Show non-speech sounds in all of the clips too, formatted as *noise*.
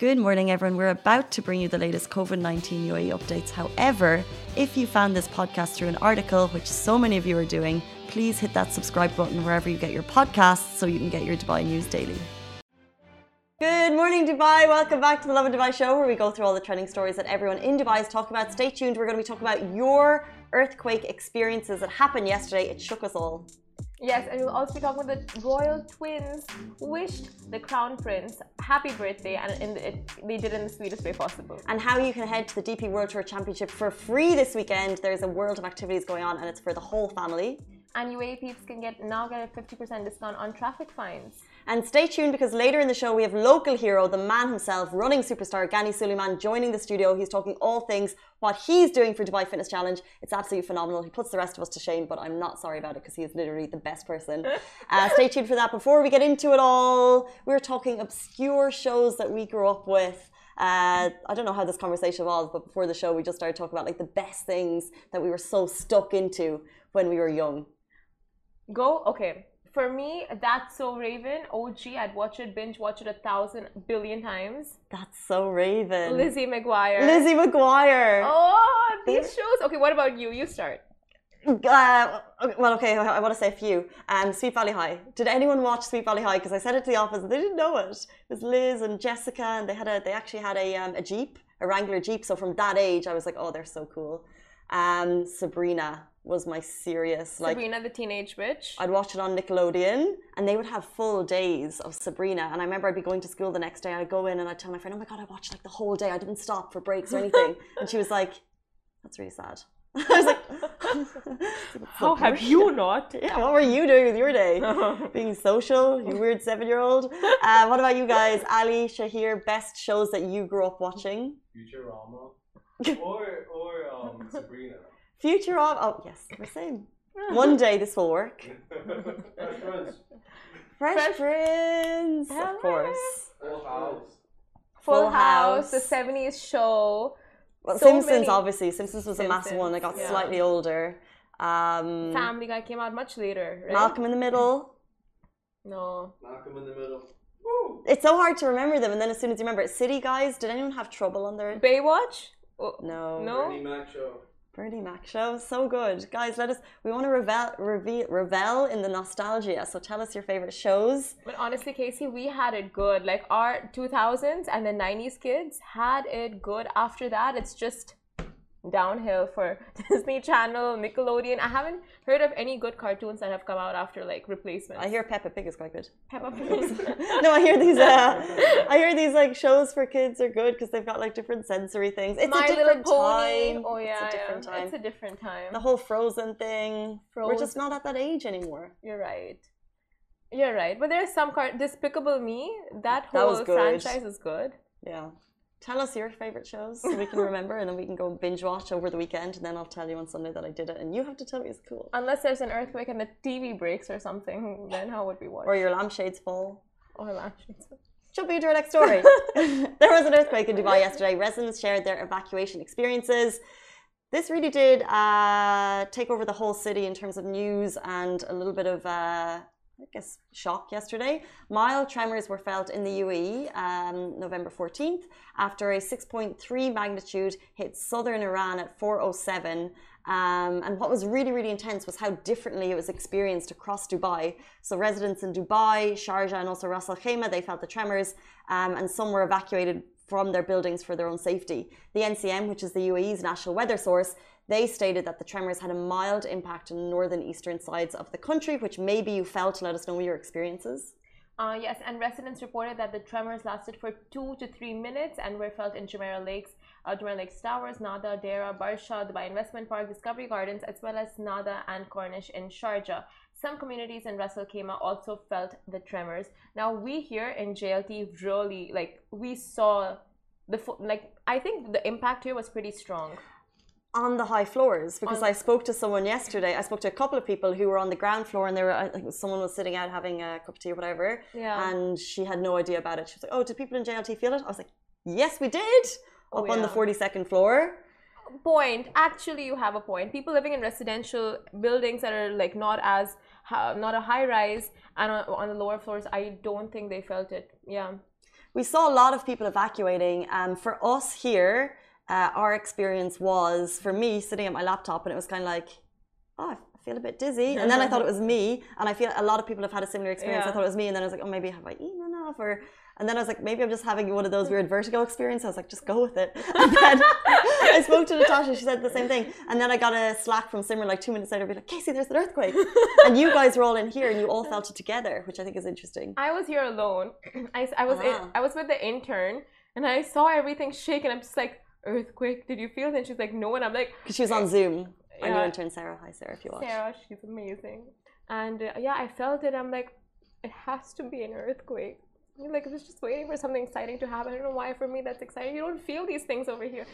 Good morning, everyone. We're about to bring you the latest COVID 19 UAE updates. However, if you found this podcast through an article, which so many of you are doing, please hit that subscribe button wherever you get your podcasts so you can get your Dubai news daily. Good morning, Dubai. Welcome back to the Lovin Dubai show, where we go through all the trending stories that everyone in Dubai is talking about. Stay tuned. We're going to be talking about your earthquake experiences that happened yesterday. It shook us all. Yes, and we'll also be talking with the royal twins who wished the crown prince happy birthday, and in the, it, they did it in the sweetest way possible. And how you can head to the DP World Tour Championship for free this weekend. There's a world of activities going on, and it's for the whole family. And UAE peeps can get now get a 50% discount on traffic fines. And stay tuned because later in the show we have local hero, the man himself, running superstar Ghani Souleman, joining the studio. He's talking all things what he's doing for Dubai Fitness Challenge. It's absolutely phenomenal. He puts the rest of us to shame, but I'm not sorry about it because he is literally the best person. *laughs* Uh, stay tuned for that. Before we get into it all, we're talking obscure shows that we grew up with. Uh, I don't know how this conversation evolved, but before the show, we just started talking about like the best things that we were so stuck into when we were young. Go, okay. For me, that's so Raven. OG, I'd watch it, binge watch it a thousand billion times. That's so Raven. Lizzie McGuire. Lizzie McGuire. Oh, these shows. Okay, what about you? You start. Uh, well, okay, I want to say a few. Um, Sweet Valley High. Did anyone watch Sweet Valley High? Because I said it to the office and they didn't know it. It was Liz and Jessica, and they had a they actually had a um, a Jeep, a Wrangler Jeep. So from that age, I was like, oh, they're so cool. Um, Sabrina was my serious like Sabrina the Teenage Witch. I'd watch it on Nickelodeon and they would have full days of Sabrina. And I remember I'd be going to school the next day. I'd go in and I'd tell my friend oh my god I watched like the whole day. I didn't stop for breaks or anything. *laughs* And she was like that's really sad. *laughs* I was like *laughs* how have you not? Yeah what were you doing with your day? Being social you weird seven year old uh, what about you guys? Ali Shahir best shows that you grew up watching? Futurama? Or or um, Sabrina Futurama. Oh yes, the same. *laughs* One day this will work. *laughs* Fresh Prince. Fresh, Fresh- Prince, Hell of course. Full House. Full, Full House, House. the 70s show. Well, So Simpsons, many- obviously. Simpsons was a massive one. I got yeah. slightly older. Um, Family Guy came out much later, right? Malcolm in the Middle. No. Malcolm in the Middle. Woo! It's so hard to remember them, and then as soon as you remember it, City Guys. Did anyone have trouble on their? Baywatch? Oh, No. No? Bernie Mac show. Bernie Mac show, so good, guys. Let us. We want to revel, revel in the nostalgia. So tell us your favorite shows. But honestly, Casey, we had it good. Like our 2000s and the 90s kids had it good. After that, it's just downhill for *laughs* Disney Channel, Nickelodeon. I haven't heard of any good cartoons that have come out after like replacements. I hear Peppa Pig is quite good. Peppa Pig. *laughs* no, I hear these. Uh, *laughs* I hear these like shows for kids are good because they've got like different sensory things. It's My a different Little Pony. time. Oh yeah, it's a different yeah. time. It's a different time. the whole Frozen thing. Frozen. We're just not at that age anymore. You're right. You're right. But there's some car Despicable Me. That That whole good. franchise is good. Yeah. Tell us your favorite shows so we can *laughs* remember, and then we can go binge watch over the weekend, and then I'll tell you on Sunday that I did it, and you have to tell me it's cool. Unless there's an earthquake and the TV breaks or something, then how would we watch? Or your lampshades fall. Or lampshades. Fall. Jumping into our next story. *laughs* there was an earthquake in Dubai yesterday. Residents shared their evacuation experiences. This really did uh, take over the whole city in terms of news and a little bit of, uh, I guess, shock yesterday. Mild tremors were felt in the UAE um, November 14th after a 6.3 magnitude hit southern Iran at 407. Um, and what was really, really intense was how differently it was experienced across Dubai. So residents in Dubai, Sharjah, and also Ras Al Khaimah, they felt the tremors, um, and some were evacuated from their buildings for their own safety. The NCM, which is the UAE's national weather source, they stated that the tremors had a mild impact on the northern eastern sides of the country, which maybe you felt. Let us know your experiences. Uh, yes, and residents reported that the tremors lasted for two to three minutes and were felt in Jumeirah Lakes, uh, Jumeirah Lakes Towers, Nahda, Deira, Barsha, Dubai Investment Park, Discovery Gardens, as well as Nahda and Corniche in Sharjah. Some communities in Ras Al Khaimah also felt the tremors. Now we here in JLT really like we saw the like I think the impact here was pretty strong. on the high floors because I spoke to someone yesterday. I spoke to a couple of people who were on the ground floor and they were, I think someone was sitting out having a cup of tea or whatever. Yeah. And she had no idea about it. She was like, Oh, did people in JLT feel it? I was like, Yes, we did. Oh, Up Oh, on the 42nd floor. point actually you have a point people living in residential buildings that are like not as not a high rise and on, the lower floors i don't think they felt it yeah we saw a lot of people evacuating. Um, for us here, uh, our experience was for me sitting at my laptop, and it was kind of like, oh, I feel a bit dizzy. And then I *laughs* thought it was me, and I feel a lot of people have had a similar experience. I thought it was me, and then I was like, oh, maybe have I eaten enough, or. And then I was like, maybe I'm just having one of those weird vertigo experiences. I was like, just go with it. *laughs* And then I spoke to Natasha. She said the same thing. And then I got a slack from Simran like two minutes later, be like, Casey, there's an earthquake. *laughs* and you guys were all in here, and you all felt it together, which I think is interesting. I was here alone. *clears throat* I, I was in, Ah. I was with the intern, and I saw everything shake, and I'm just like, earthquake. Did you feel it? And she's like, no. And I'm like, Because she was on Zoom. Our new Yeah. intern, Sarah. Hi, Sarah, if you watch. Sarah, she's amazing. And uh, yeah, I felt it. I'm like, it has to be an earthquake. Like, I was just waiting for something exciting to happen. I don't know why for me that's exciting. You don't feel these things over here.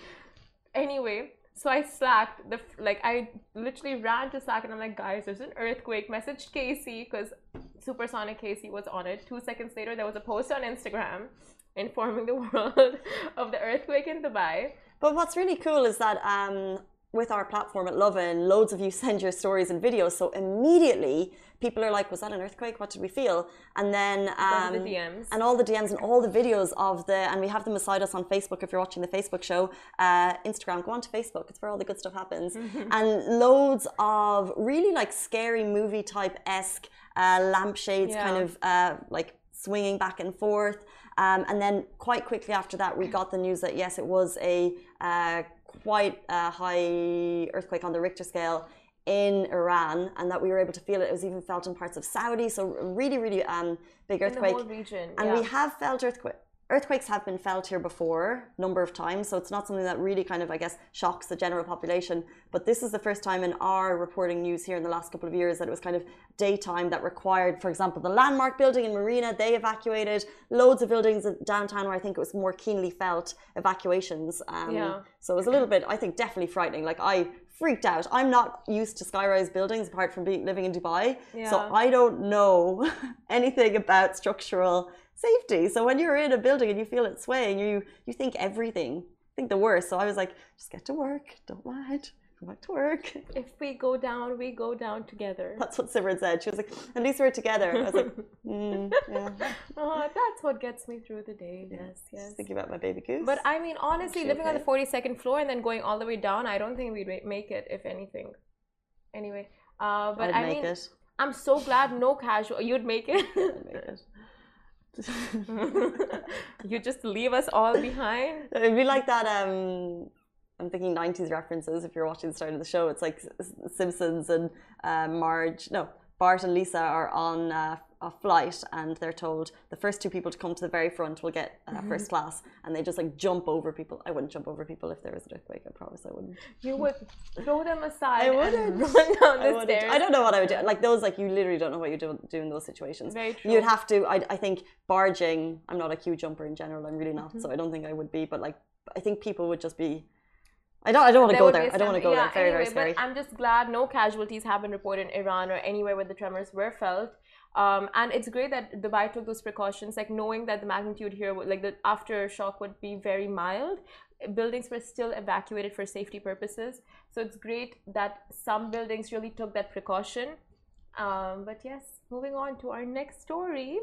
Anyway, so I slacked the like I literally ran to Slack and I'm like, guys, there's an earthquake. Messaged Casey because Supersonic Casey was on it. Two seconds later, there was a post on Instagram informing the *laughs* world of the earthquake in Dubai. But what's really cool is that um, with our platform at Lovin, loads of you *laughs* send your stories and videos. So immediately people are like, was that an earthquake? What did we feel? And then um, the DMs. and all the DMs and all the videos of the, and we have them beside us on Facebook if you're watching the Facebook show. Uh, Instagram, go on to Facebook. It's where all the good stuff happens. *laughs* and loads of really like scary movie type esque uh, lampshades Yeah. kind of uh, like swinging back and forth. Um, and then quite quickly after that, we got the news that yes, it was a uh, quite a high earthquake on the Richter scale in Iran, and that we were able to feel it. It was even felt in parts of Saudi, so really, really um, big in the earthquake. whole region. And yeah. we have felt earthquake. Earthquakes have been felt here before, number of times, so it's not something that really kind of, I guess, shocks the general population. But this is the first time in our reporting news here in the last couple of years that it was kind of daytime that required, for example, the landmark building in Marina, they evacuated. Loads of buildings in downtown where I think it was more keenly felt evacuations. Um, Yeah. So it was a little bit, I think, definitely frightening. Like I freaked out. I'm not used to skyrise buildings apart from being, living in Dubai. So I don't know *laughs* anything about structural safety. So when you're in a building and you feel it swaying, you you think everything, think the worst. So I was like, just get to work, don't mind, go back to work. If we go down, we go down together. That's what Simran said. She was like, at least we're together. I was like, *laughs* mm, yeah. Oh, that's what gets me through the day. Yes, yes. Just thinking about my baby goose. But I mean, honestly, She living on the 42nd floor and then going all the way down, I don't think we'd make it, if anything. Anyway, uh, but I'd I make mean, it. I'm so glad no casual. You'd make it. I'd make it. *laughs* *laughs* you just leave us all behind. *laughs* It'd be like that. Um, I'm thinking 90s references. If you're watching the start of the show, it's like Simpsons and uh, Marge. No, Bart and Lisa are on uh, a flight, and they're told the first two people to come to the very front will get uh, Mm-hmm. first class, and they just like jump over people. I wouldn't jump over people if there was an earthquake. I promise I wouldn't. You would throw them *laughs* aside *laughs* I wouldn't. run down I the wouldn't. stairs. I don't know what I would do. Like those, like you literally don't know what you do, do in those situations. Very true. You'd have to. I, I think barging. I'm not a huge jumper in general. I'm really not. Mm-hmm. So I don't think I would be. But like, I think people would just be. I don't. I don't want to go there. I don't want to go stampede. there. Very anyway, very scary. But I'm just glad no casualties have been reported in Iran or anywhere where the tremors were felt. Um, and it's great that Dubai took those precautions, like knowing that the magnitude here, like the aftershock would be very mild. Buildings were still evacuated for safety purposes. So it's great that some buildings really took that precaution. Um, but yes, moving on to our next story.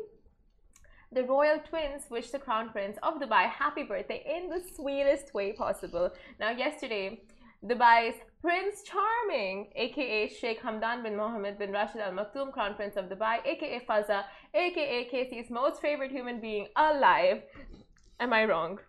The royal twins wish the crown prince of Dubai happy birthday in the sweetest way possible. Now, yesterday, Dubai's Prince Charming, aka Sheikh Hamdan bin Mohammed bin Rashid Al Maktoum, Crown Prince of Dubai, aka Fazza, aka Casey's most favorite human being alive. Am I wrong?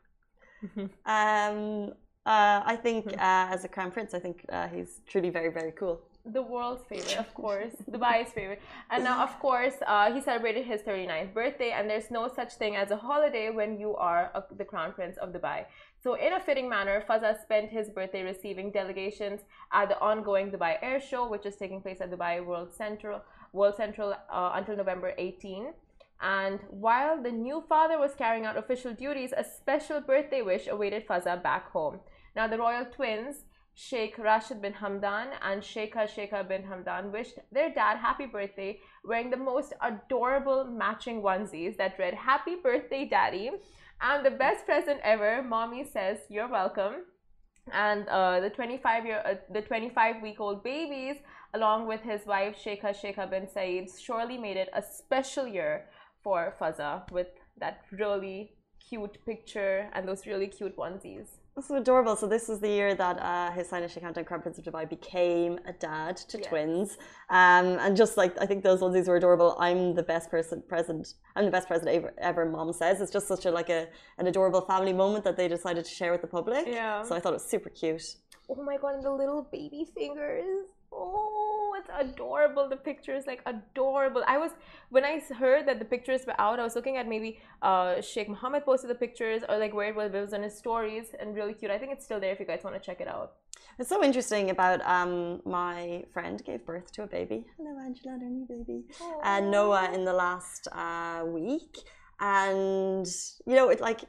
*laughs* Um. Uh. I think uh, as a crown prince, I think uh, he's truly very very cool. The world's favorite, of *laughs* course, Dubai's favorite. And now, of course, uh, he celebrated his 39th birthday, and there's no such thing as a holiday when you are a, the crown prince of Dubai. So, in a fitting manner, Fazza spent his birthday receiving delegations at the ongoing Dubai Air Show, which is taking place at Dubai World Central, World Central uh, until November 18. And while the new father was carrying out official duties, a special birthday wish awaited Fazza back home. Now, the royal twins, Sheikh Rashid bin Hamdan and Sheikha Sheikha bin Hamdan wished their dad happy birthday wearing the most adorable matching onesies that read Happy Birthday Daddy. And the best present ever, mommy says, You're welcome. And uh, the 25 year, uh, the 25 week old babies, along with his wife Sheikha Sheikha bin Saeed, surely made it a special year for Fazza with that really cute picture and those really cute onesies. This is adorable. So this was the year that uh, His Highness Sheikh Crown Prince of Dubai became a dad to Yes. twins, um, and just like I think those onesies were adorable. I'm the best person present. I'm the best present ever. ever Mom says it's just such a like a an adorable family moment that they decided to share with the public. Yeah. So I thought it was super cute. Oh my god, and the little baby fingers. Oh, it's adorable. The picture is like adorable. I was when I heard that the pictures were out, I was looking at maybe uh Sheikh Mohammed posted the pictures or like where it was, it was on his stories and really cute. I think it's still there if you guys want to check it out. It's so interesting about um, my friend gave birth to a baby. Hello, Angela, and her new baby. And Noah in the last uh, week. And, you know, it like,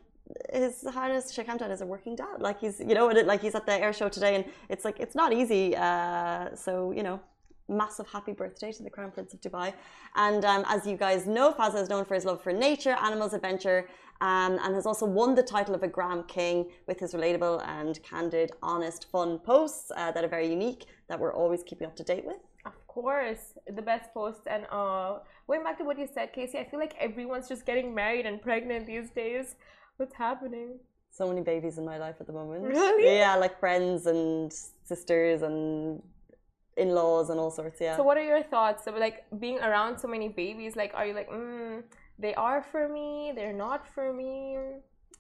his highness Sheikh Hamdan is a working dad. Like he's, you know, like he's at the air show today, and it's like it's not easy. Uh, so you know, massive happy birthday to the Crown Prince of Dubai. And um, as you guys know, Fazza is known for his love for nature, animals, adventure, um, and has also won the title of a Gram King with his relatable and candid, honest, fun posts uh, that are very unique that we're always keeping up to date with. Of course, the best post. And uh, going back to what you said, Casey, I feel like everyone's just getting married and pregnant these days. What's happening? So many babies in my life at the moment. Really? Yeah, like friends and sisters and in-laws and all sorts. Yeah. So, what are your thoughts of like being around so many babies? Like, are you like, mm, they are for me, they're not for me?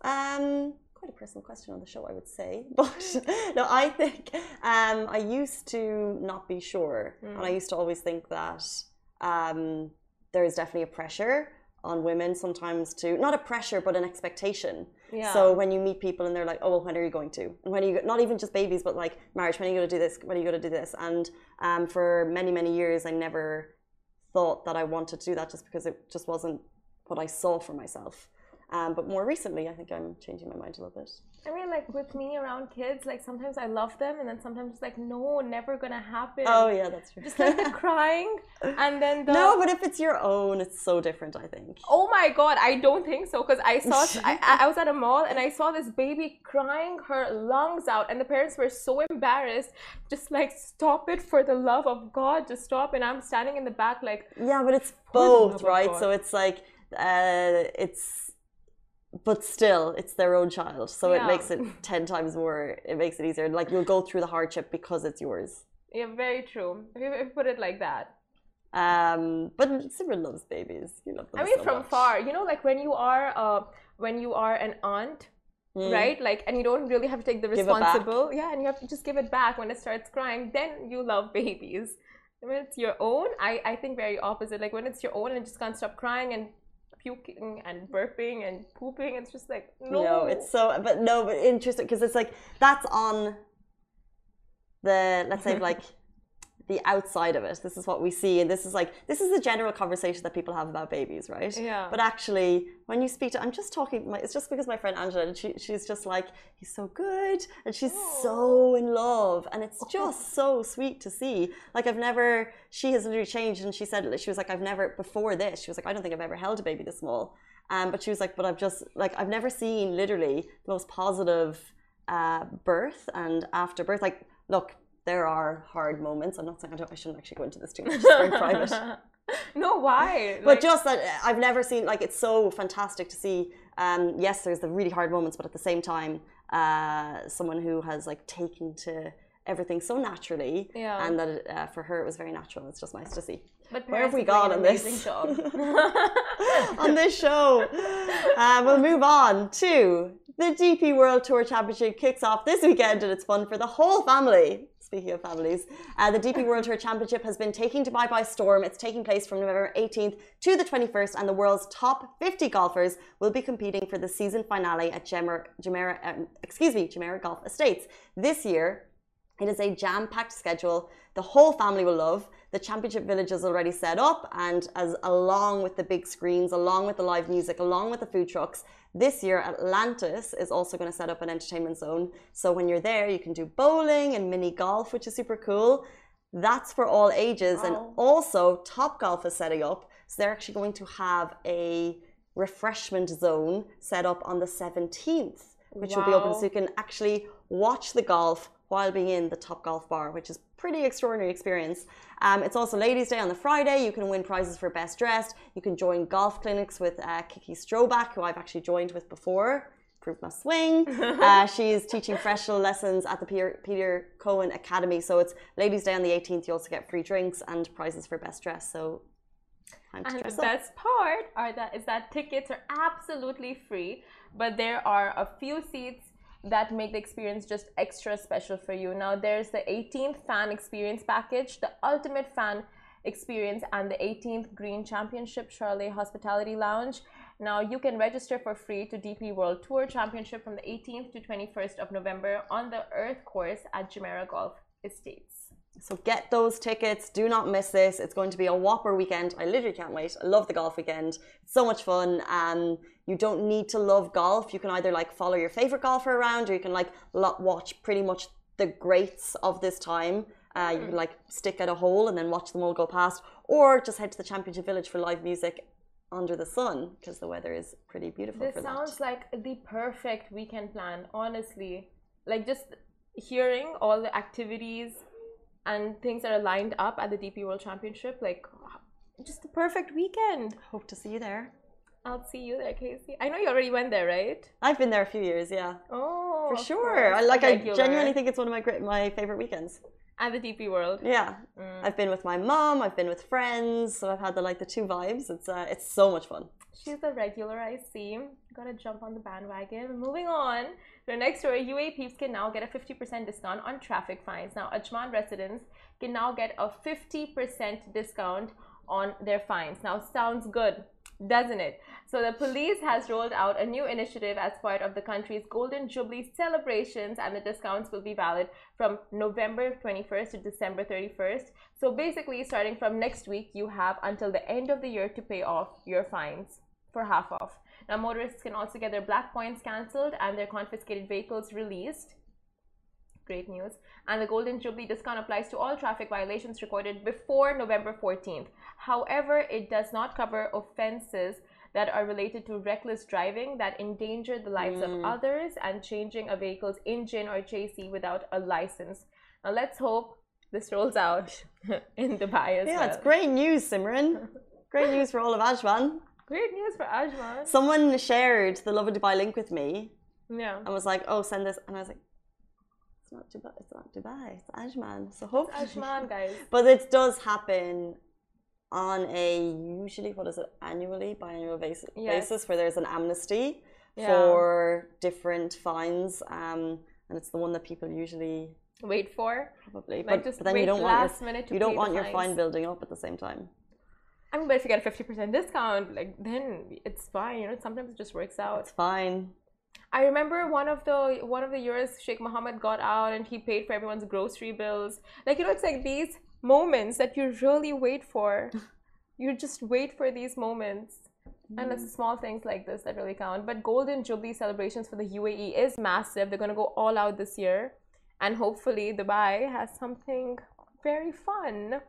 Um, quite a personal question on the show, I would say. *laughs* But no, I think um, I used to not be sure, and I used to always think that um, there is definitely a pressure on women sometimes to not a pressure but an expectation. Yeah. So when you meet people and they're like, "Oh, well, when are you going to?" And when are you not even just babies, but like marriage, when are you going to do this? When are you going to do this? And um, for many many years, I never thought that I wanted to do that just because it just wasn't what I saw for myself. Um, but more recently, I think I'm changing my mind a little bit. I mean, like with me around kids, like sometimes I love them, and then sometimes it's like, no, never gonna happen. Oh yeah, that's true. Just like the *laughs* crying, and then the no, but if it's your own, it's so different. I think. Oh my god, I don't think so because I saw I, *laughs* I- I was at a mall and I saw this baby crying her lungs out and the parents were so embarrassed just like stop it for the love of God just stop and I'm standing in the back like Yeah, but it's both, right? So it's like, uh, it's, but still, it's their own child. So it makes it *laughs* 10 times more, it makes it easier. Like you'll go through the hardship because it's yours. yeah very true if you, if you put it like that Um, but Simran loves babies. You love them I mean so from much. far you know like when you are uh when you are an aunt Mm. right like and you don't really have to take the Give it back. responsible yeah and you have to just give it back when it starts crying then you love *laughs* babies when it's your own i i think very opposite like when it's your own and it just can't stop crying and puking and burping and pooping. It's just like no, No, it's so, but no, but interesting because it's like that's on the let's say like the outside of it. This is what we see, and this is like this is the general conversation that people have about babies, right? Yeah. But actually, when you speak to, I'm just talking. My, it's just because my friend Angela, and she, she's just like he's so good, and she's so in love, and it's just *laughs* so sweet to see. Like I've never, she has literally changed, and she said she was like I've never before this. She was like I don't think I've ever held a baby this small. Um, but she was like, but I've just like I've never seen literally the most positive uh, birth and after birth. Like, look, there are hard moments. I'm not saying I, don't, I shouldn't actually go into this too much. It's very private. *laughs* no why But Like, just that uh, I've never seen like it's so fantastic to see. Um, yes, there's the really hard moments, but at the same time, uh, someone who has like taken to everything so naturally, Yeah. and that it, uh, for her it was very natural. It's just nice to see. but Where have we gone on this? *laughs* *laughs* on this show. Uh, we'll move on to the DP World Tour Championship kicks off this weekend and it's fun for the whole family. Speaking of families, uh, the DP World Tour Championship has been taking Dubai by storm. It's taking place from November 18th to the 21st, and the world's top 50 golfers will be competing for the season finale at Jumeirah, Jumeirah, um, excuse me, Jumeirah Golf Estates. This year, it is a jam-packed schedule. The whole family will love. The championship village is already set up, and as along with the big screens, along with the live music, along with the food trucks, this year Atlantis is also going to set up an entertainment zone. So when you're there, you can do bowling and mini golf, which is super cool. That's for all ages, and also Top Golf is setting up. So they're actually going to have a refreshment zone set up on the 17th, which will be open so you can actually watch the golf while being in the Top Golf Bar, which is pretty extraordinary experience. Um, it's also Ladies' Day on the Friday. You can win prizes for best dressed. You can join golf clinics with uh, Kiki Stroback, who I've actually joined with before. Prove my swing. *laughs* uh, she's teaching professional lessons at the Peter, Peter Cowen Academy. So it's Ladies' Day on the 18th. You also get free drinks and prizes for best dress. So time to And dress the up. best part are that is that tickets are absolutely free, but there are a few seats that make the experience just extra special for you. Now there's the 18th fan experience package, the ultimate fan experience, and the 18th Green Championship Charlotte Hospitality Lounge. Now you can register for free to DP World Tour Championship from the 18th to 21st of November on the Earth course at Jumeirah Golf Estates. So get those tickets. Do not miss this. It's going to be a whopper weekend. I literally can't wait. I love the golf weekend. It's so much fun. Um, you don't need to love golf. You can either like follow your favorite golfer around, or you can like watch pretty much the greats of this time. Uh, you can like stick at a hole and then watch them all go past, or just head to the Championship Village for live music under the sun because the weather is pretty beautiful This sounds that. like the perfect weekend plan, honestly. Like just hearing all the activities and things that are lined up at the DP World Championship, like just the perfect weekend. Hope to see you there. I'll see you there, Casey. I know you already went there, right? I've been there a few years, yeah, Oh, for sure. course. I like. I genuinely think it's one of my great, my favorite weekends. at the DP World. Yeah, Mm. I've been with my mom. I've been with friends. So I've had the like the two vibes. It's uh, it's so much fun. She's a regular, I see. Gotta jump on the bandwagon. Moving on the next story, UAE peeps can now get a 50% discount on traffic fines. Now, Ajman residents can now get a 50% discount on their fines. Now, sounds good, doesn't it? So, the police has rolled out a new initiative as part of the country's Golden Jubilee celebrations, and the discounts will be valid from November 21st to December 31st. So, basically, starting from next week, you have until the end of the year to pay off your fines for half off. Now, motorists can also get their black points cancelled and their confiscated vehicles released. Great news. And the Golden Jubilee discount applies to all traffic violations recorded before November 14th. However, it does not cover offenses that are related to reckless driving that endanger the lives of mm. others and changing a vehicle's engine or chassis without a license. Now, let's hope this rolls out *laughs* in Dubai as Yeah, well. it's great news, Simran. *laughs* great news for all of Ajman. Great news for Ajman. Someone shared the Lovin Dubai link with me Yeah. and was like, "Oh, send this," and I was like, "It's not Dubai. It's not Dubai. It's Ajman." So hopefully, Ajman, *laughs* guys. but it does happen on a usually what is it annually biannual basis, Yes. basis where there's an amnesty Yeah. for different fines, um, and it's the one that people usually Wait for. probably. Like, but, just but then you don't want your, minute to you don't want your fine building up at the same time. I mean, but if you get a fifty percent discount, like then it's fine. You know, sometimes it just works out. It's fine. I remember one of the one of the years Sheikh Mohammed got out and he paid for everyone's grocery bills. Like you know, it's like these moments that you really wait for. *laughs* you just wait for these moments. And it's mm. small things like this that really count. But Golden Jubilee celebrations for the UAE is massive. They're going to go all out this year. And hopefully, Dubai has something very fun.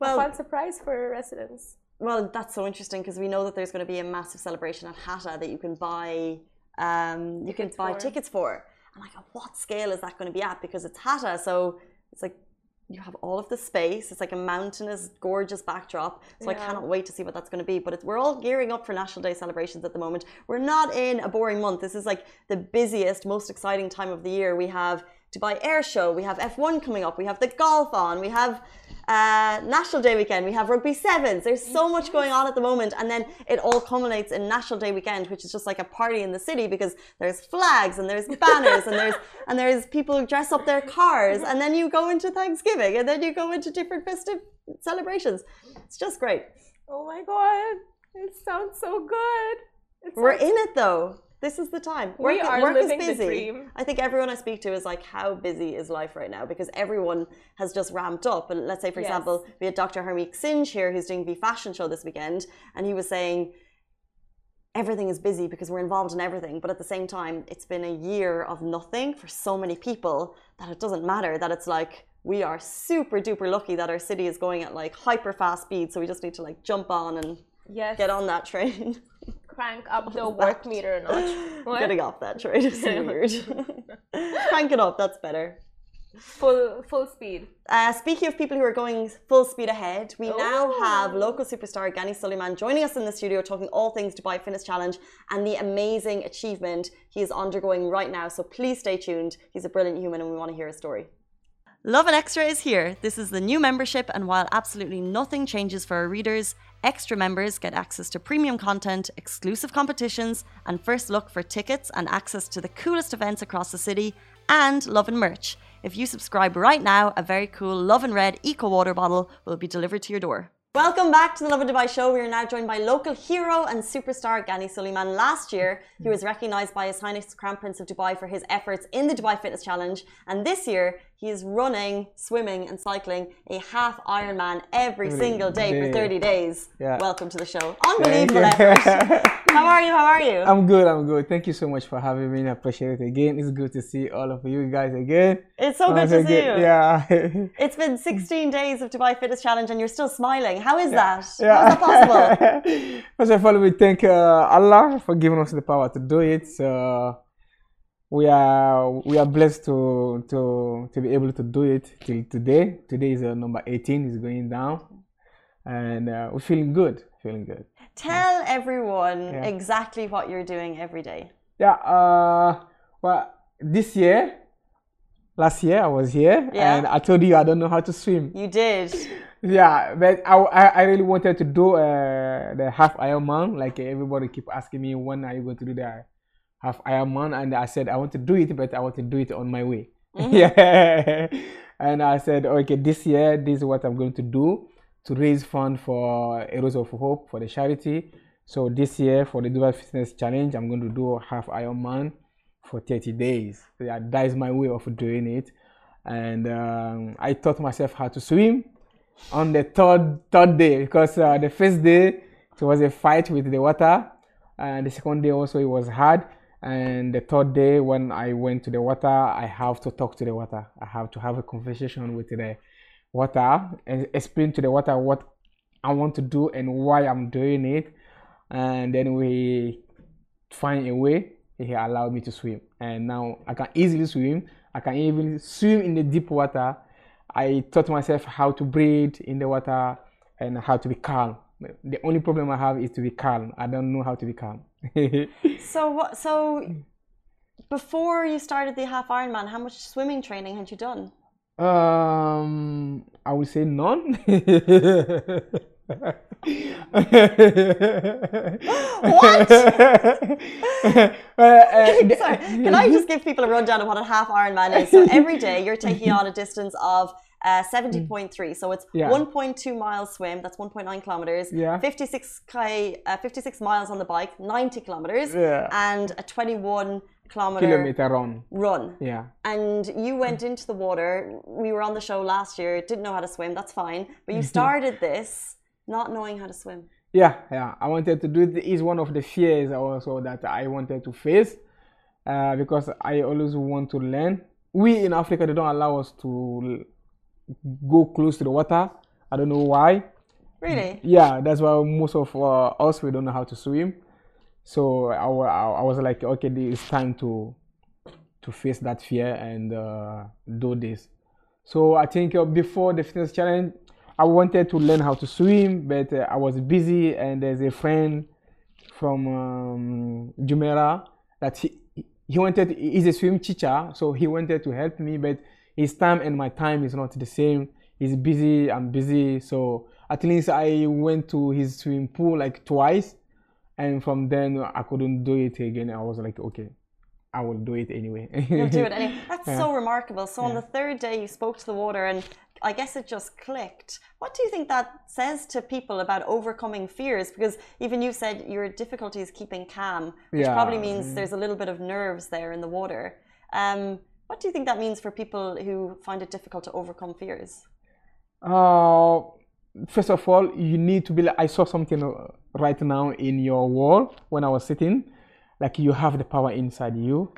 Well- a fun surprise for residents. Well, that's so interesting because we know that there's going to be a massive celebration at Hatta that you can buy. Um, you can Tickets buy for. tickets for. And like, at what scale is that going to be at? Because it's Hatta, so it's like you have all of the space. It's like a mountainous, gorgeous backdrop. So I cannot wait to see what that's going to be. But it's, we're all gearing up for National Day celebrations at the moment. We're not in a boring month. This is like the busiest, most exciting time of the year. We have Dubai Air Show. We have F1 coming up. We have the golf on. We have uh, National Day weekend. We have Rugby Sevens. There's so much going on at the moment. And then it all culminates in National Day weekend, which is just like a party in the city because there's flags and there's *laughs* banners and there's and there's people who dress up their cars. And then you go into Thanksgiving and then you go into different festive celebrations. It's just great. Oh my god, it sounds so good. It We're in it though. This is the time. We Work, are work living is the busy. dream. I think everyone I speak to is like, how busy is life right now? Because everyone has just ramped up. And let's say, for Yes. example, we had Dr. Harmeek Singh here who's doing the fashion show this weekend, and he was saying everything is busy because we're involved in everything. But at the same time, it's been a year of nothing for so many people that it doesn't matter that it's like we are super duper lucky that our city is going at like hyper fast speed. So we just need to like jump on and yes, get on that train. *laughs* crank up the *laughs* work meter a notch. *laughs* What? Getting off that train is so *laughs* weird. Crank it up, that's better. Full full speed. Uh, speaking of people who are going full speed ahead, we now have local superstar Ghani Souleman joining us in the studio talking all things Dubai Fitness Challenge and the amazing achievement he is undergoing right now. So please stay tuned. He's a brilliant human and we want to hear his story. Lovin Extra is here. This is the new membership, and while absolutely nothing changes for our readers, extra members get access to premium content, exclusive competitions, and first look for tickets and access to the coolest events across the city, and Lovin merch. If you subscribe right now, a very cool Lovin Red Eco Water bottle will be delivered to your door. Welcome back to the Lovin Dubai show. We are now joined by local hero and superstar Ghani Souleman. Last year, he was recognized by His Highness Crown Prince of Dubai for his efforts in the Dubai Fitness Challenge. And this year, he is running, swimming, and cycling a half Ironman every Every single day for 30 days. Yeah. Welcome to the show. Unbelievable effort. *laughs* How are you? How are you? I'm good. I'm good. Thank you so much for having me. I appreciate it again. It's good to see all of you guys again. it's so good to see you. Yeah. *laughs* It's been 16 days of Dubai Fitness Challenge and you're still smiling. How is that? yeah. How is that possible? *laughs* First of all, we thank uh, Allah for giving us the power to do it. So we are we are blessed to to to be able to do it till today. Today is uh, number 18. is going down, and uh, we're feeling good. Feeling good. Tell everyone Yeah. exactly what you're doing every day. Yeah. Uh, well, this year, last year I was here, Yeah. and I told you I don't know how to swim. You did. *laughs* Yeah, but I, I, really wanted to do uh, the half Ironman. Like everybody keep asking me when are you going to do the half Ironman, and I said I want to do it, but I want to do it on my way. *laughs* Yeah, and I said okay, this year this is what I'm going to do to raise fund for Heroes of Hope for the charity. So this year for the Dubai Fitness Challenge, I'm going to do half Ironman for 30 days. Yeah, that is my way of doing it. And um, I taught myself how to swim on the third third day because uh, the first day it was a fight with the water, and the second day also it was hard. And the third day when I went to the water, I have to talk to the water. I have to have a conversation with the water and explain to the water what I want to do and why I'm doing it. And then we find a way. He allowed me to swim, and now I can easily swim. I can even swim in the deep water. I taught myself how to breathe in the water and how to be calm. The only problem I have is to be calm. I don't know how to be calm. *laughs* So what? So before you started the half Ironman, how much swimming training had you done? um, I would say none. *laughs* What? *laughs* Uh, uh, Sorry, can I just give people a rundown of what a half Ironman is? So every day you're taking on a distance of uh, 70.3. So it's Yeah. 1.2 miles swim, that's 1.9 kilometers. Yeah. 56 k, uh, 56 miles on the bike, 90 kilometers, Yeah. and a 21 kilometer kilometer run. run. Yeah. And you went into the water. We were on the show last year. Didn't know how to swim. That's fine. But you *laughs* started this not knowing how to swim. Yeah, yeah. I wanted to do it. Is one of the fears also that I wanted to face, uh, because I always want to learn. We in Africa they don't allow us to go close to the water. I don't know why. Really? Yeah, that's why most of uh, us we don't know how to swim. So I, I I was like, okay, it's time to to face that fear and uh, do this. So I think uh, before the fitness challenge, I wanted to learn how to swim, but uh, I was busy. And there's a friend from um, Jumeirah that he he wanted. He's a swim teacher, so he wanted to help me, but his time and my time is not the same. He's busy. I'm busy. So at least I went to his swimming pool like twice, and from then I couldn't do it again. I was like, okay, I will do it anyway. You'll do it *laughs* anyway. That's Yeah. so remarkable. So on the third day, you spoke to the water, and I guess it just clicked. What do you think that says to people about overcoming fears? Because even you said your difficulty is keeping calm, which Yeah. probably means there's a little bit of nerves there in the water. Um, what do you think that means for people who find it difficult to overcome fears? Uh, first of all, you need to be like, I saw something uh, right now in your wall when I was sitting, like you have the power inside you.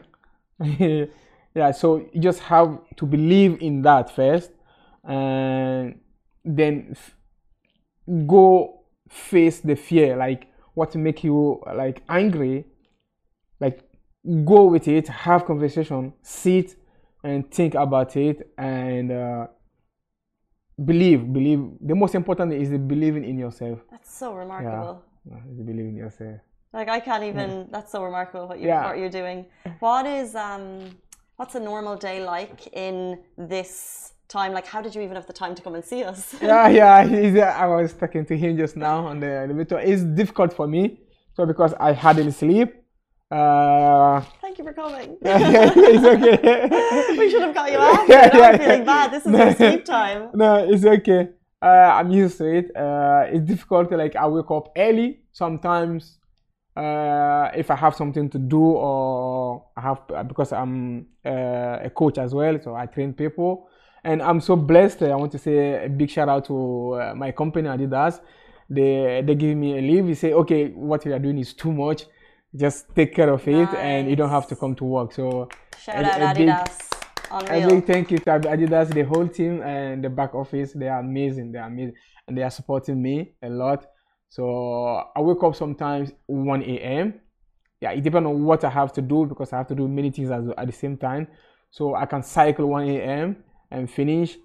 *laughs* yeah, so you just have to believe in that first, and then go face the fear, like what make you like angry, like go with it, have conversation, sit, and think about it and uh, believe. Believe. The most important thing is the believing in yourself. That's so remarkable. Yeah, believe in yourself. Like I can't even. That's so remarkable what you Yeah. what you're doing. What is um, what's a normal day like in this time? Like, how did you even have the time to come and see us? *laughs* yeah, yeah. *laughs* He's, uh, I was talking to him just now on the elevator. It's difficult for me, so because I hadn't sleep. Uh, Thank you for coming. *laughs* it's okay. *laughs* we should have got you *laughs* after. Yeah, yeah, I'm feeling bad. This is No. sleep time. no, it's okay. Uh, I'm used to it. Uh, it's difficult. Like I wake up early sometimes. Uh, if I have something to do, or I have because I'm uh, a coach as well, so I train people, and I'm so blessed. I want to say a big shout out to uh, my company Adidas. They they give me a leave. They say, okay, what you are doing is too much. Just take care of it, and you don't have to come to work. So Shout A- out a big- Adidas. a Unreal. big thank you to Adidas, the whole team and the back office. They are amazing. They are amazing, and they are supporting me a lot. So I wake up sometimes 1 a.m. Yeah, it depends on what I have to do because I have to do many things at, at the same time. So I can cycle 1 a.m. and finish.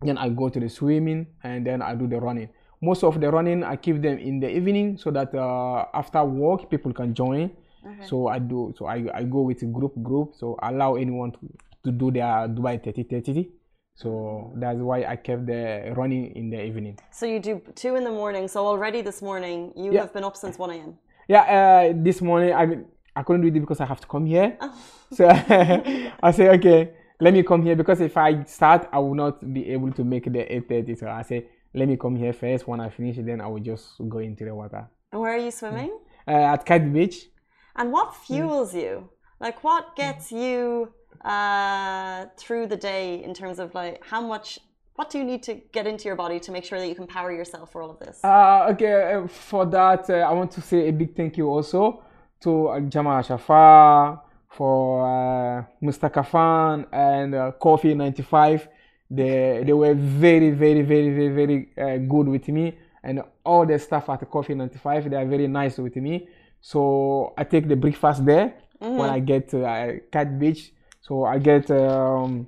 Then I go to the swimming and then I do the running. Most of the running I keep them in the evening so that uh, after work people can join. Okay. So I do. So I, I go with a group group. So allow anyone to, to do their Dubai 30 30. So that's why I kept the running in the evening. So you do two in the morning. So already this morning you Yeah. have been up since one a.m. Yeah. Uh, this morning I mean I couldn't do it because I have to come here. *laughs* So *laughs* I say okay, let me come here because if I start, I will not be able to make the 8:30. So I say let me come here first. When I finish, then I will just go into the water. And where are you swimming? Uh, at Kite Beach. And what Mm. fuels you? Like, what gets you uh, through the day in terms of like how much? What do you need to get into your body to make sure that you can power yourself for all of this? Uh, okay, uh, for that, uh, I want to say a big thank you also to uh, Jamal Shafa, for uh, Mr. Kafan and uh, Coffee 95. They, they were very, very, very, very, very uh, good with me. And all the staff at Coffee 95, they are very nice with me. So I take the breakfast there when I get to uh, Kite Beach. So I get um,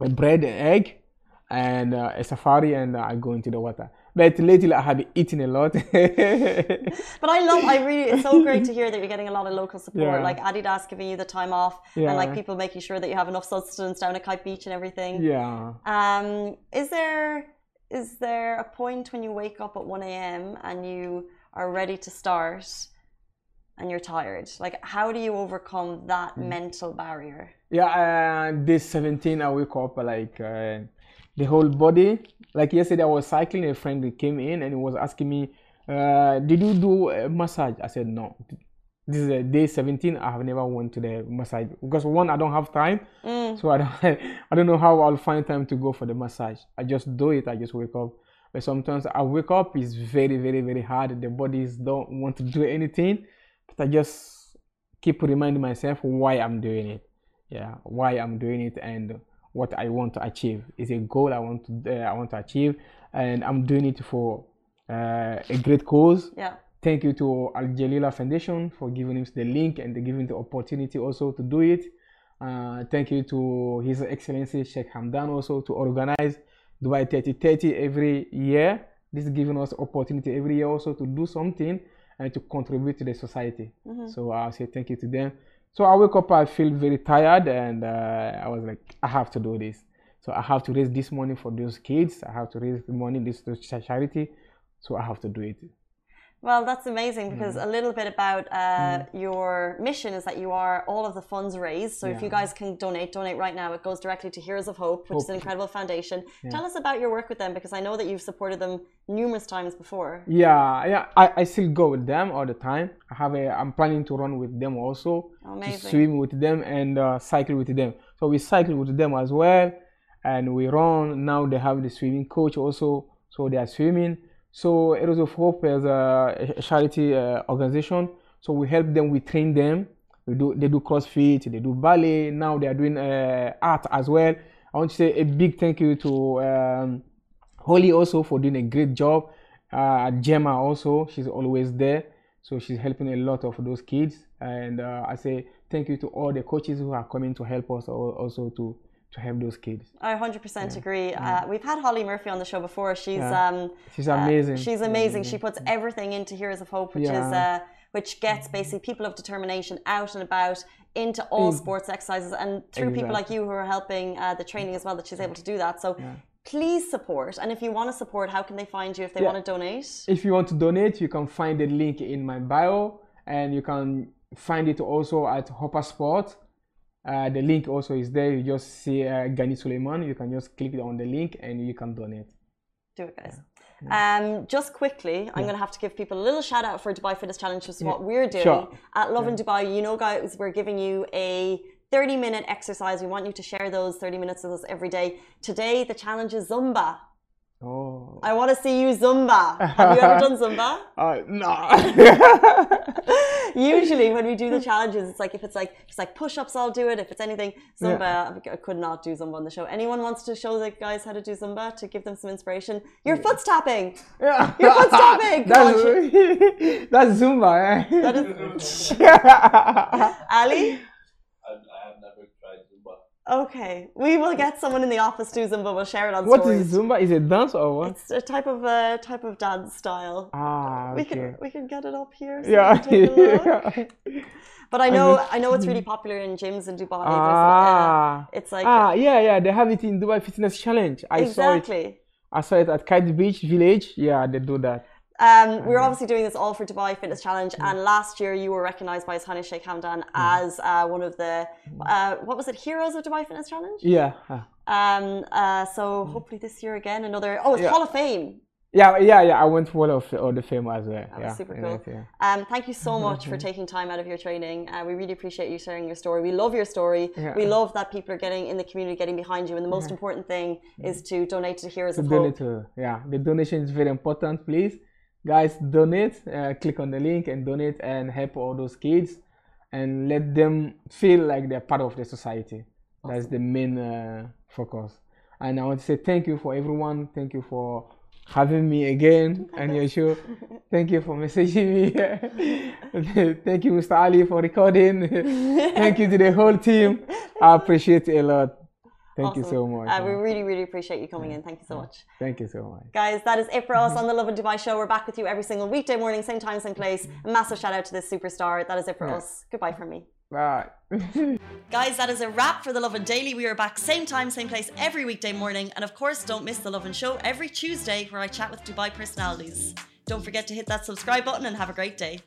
a bread and egg and uh, a safari and uh, I go into the water. But lately I have been eating a lot. *laughs* But I love, I really, it's so *laughs* great to hear that you're getting a lot of local support, Yeah. like Adidas giving you the time off, and like people making sure that you have enough sustenance down at Kite Beach and everything. yeah. Um, is there is there a point when you wake up at one a.m. and you are ready to start, and you're tired? Like, how do you overcome that Mm. mental barrier? Yeah, uh, day 17 I wake up like uh, the whole body. Like yesterday I was cycling, a friend came in and he was asking me, uh, did you do a massage? I said no. This is a day 17. I have never went to the massage because one I don't have time, so I don't *laughs* I don't know how I'll find time to go for the massage. I just do it. I just wake up. But sometimes I wake up is very very very hard. The bodies don't want to do anything, but I just keep reminding myself why I'm doing it. Yeah, why I'm doing it and what I want to achieve. It's a goal I want to uh, I want to achieve, and I'm doing it for uh, a great cause. Yeah. Thank you to Al Jalila Foundation for giving us the link and giving the opportunity also to do it. Uh, thank you to His Excellency Sheikh Hamdan also to organize Dubai 3030 every year. This is giving us opportunity every year also to do something and to contribute to the society. So I'll say thank you to them. So I wake up, I feel very tired, and uh, I was like, I have to do this. So I have to raise this money for those kids. I have to raise the money this to charity. So I have to do it. Well, that's amazing Mm. because a little bit about uh, your mission is that you are all of the funds raised. So if you guys can donate, donate right now. It goes directly to Heroes of Hope, which is an incredible foundation. Tell us about your work with them because I know that you've supported them numerous times before. Yeah, yeah. I, I still go with them all the time. I have a. I'm planning to run with them also. To swim with them and uh, cycle with them. So we cycle with them as well, and we run. Now they have the swimming coach also, so they are swimming. So Heroes of Hope is a, a charity uh, organization. So we help them. We train them. We do. They do CrossFit. They do ballet. Now they are doing uh, art as well. I want to say a big thank you to. Um, Holly also for doing a great job. Uh, Gemma also, she's always there. So she's helping a lot of those kids. And uh, I say thank you to all the coaches who are coming to help us also to to help those kids. I 100% agree. Uh, we've had Holly Murphy on the show before. She's Yeah. um, She's uh, amazing. she's amazing. She puts everything into Heroes of Hope, which is uh, which gets basically people of determination out and about into all sports exercises, and through people like you who are helping uh, the training as well, that she's able to do that. So. Please support, and if you want to support, how can they find you if they Yeah. want to donate? If you want to donate, you can find the link in my bio, and you can find it also at Hopper Sport. Uh, the link also is there. You just see uh, Ghani Souleman. You can just click on the link and you can donate. Do it, guys. Um, just quickly, I'm going to have to give people a little shout out for Dubai Fitness Challenge, which is what we're doing Sure. at Lovin Dubai. You know, guys, we're giving you a 30 minute exercise. We want you to share those 30 minutes with us every day. Today, the challenge is Zumba. Oh. I want to see you Zumba. Have you ever *laughs* done Zumba? Uh, no. *laughs* *laughs* *laughs* Usually, when we do the challenges, it's like if it's like it's like push-ups, I'll do it. If it's anything Zumba, I could not do Zumba on the show. Anyone wants to show the guys how to do Zumba to give them some inspiration? Your foot's tapping. Yeah. Your foot's tapping. On, that's, *laughs* that's Zumba. Eh? That is *laughs* Ali. I, I have never tried Zumba. Okay, we will get someone in the office to Zumba. We'll share it on what stories. is Zumba? Is it dance or what? It's a type of uh, type of dance style. Ah, We can we can get it up here. So Yeah. you can take a look. *laughs* But I know I know it's really *laughs* popular in gyms in Dubai. There's, uh, ah. it's like ah, yeah, yeah. They have it in Dubai Fitness Challenge. I saw it. I saw it at Kite Beach Village. Yeah, they do that. Um, we're obviously doing this all for Dubai Fitness Challenge, and last year you were recognised by His Highness Sheikh Hamdan as uh, one of the uh, what was it, Heroes of Dubai Fitness Challenge? Yeah. ah. Um, uh, so hopefully this year again another. Oh, it's Yeah. Hall of Fame. Yeah, yeah, yeah. I went for all of all the fame as well. That was yeah, super cool. yeah. Um, thank you so much for *laughs* taking time out of your training. Uh, we really appreciate you sharing your story. We love your story. Yeah. We love that people are getting in the community, getting behind you. And the most important thing is to donate to Heroes To of donate, Hope. to, yeah, the donation is very important. Please, guys, donate. Uh, click on the link and donate and help all those kids, and let them feel like they're part of the society. That's the main uh, focus. And I want to say thank you for everyone. Thank you for having me again *laughs* on your show. Thank you for messaging me. *laughs* thank you, Mr. Ali, for recording. *laughs* thank you to the whole team. I appreciate it a lot. Thank you so much. Uh, we really, really appreciate you coming in. Thank you so much. Thank you so much. Guys, that is it for us on the Lovin Dubai show. We're back with you every single weekday morning, same time, same place. A massive shout out to this superstar. That is it for Yeah. us. Goodbye from me. Bye. *laughs* Guys, that is a wrap for the Lovin Daily. We are back same time, same place every weekday morning. And of course, don't miss the Lovin Show every Tuesday where I chat with Dubai personalities. Don't forget to hit that subscribe button and have a great day.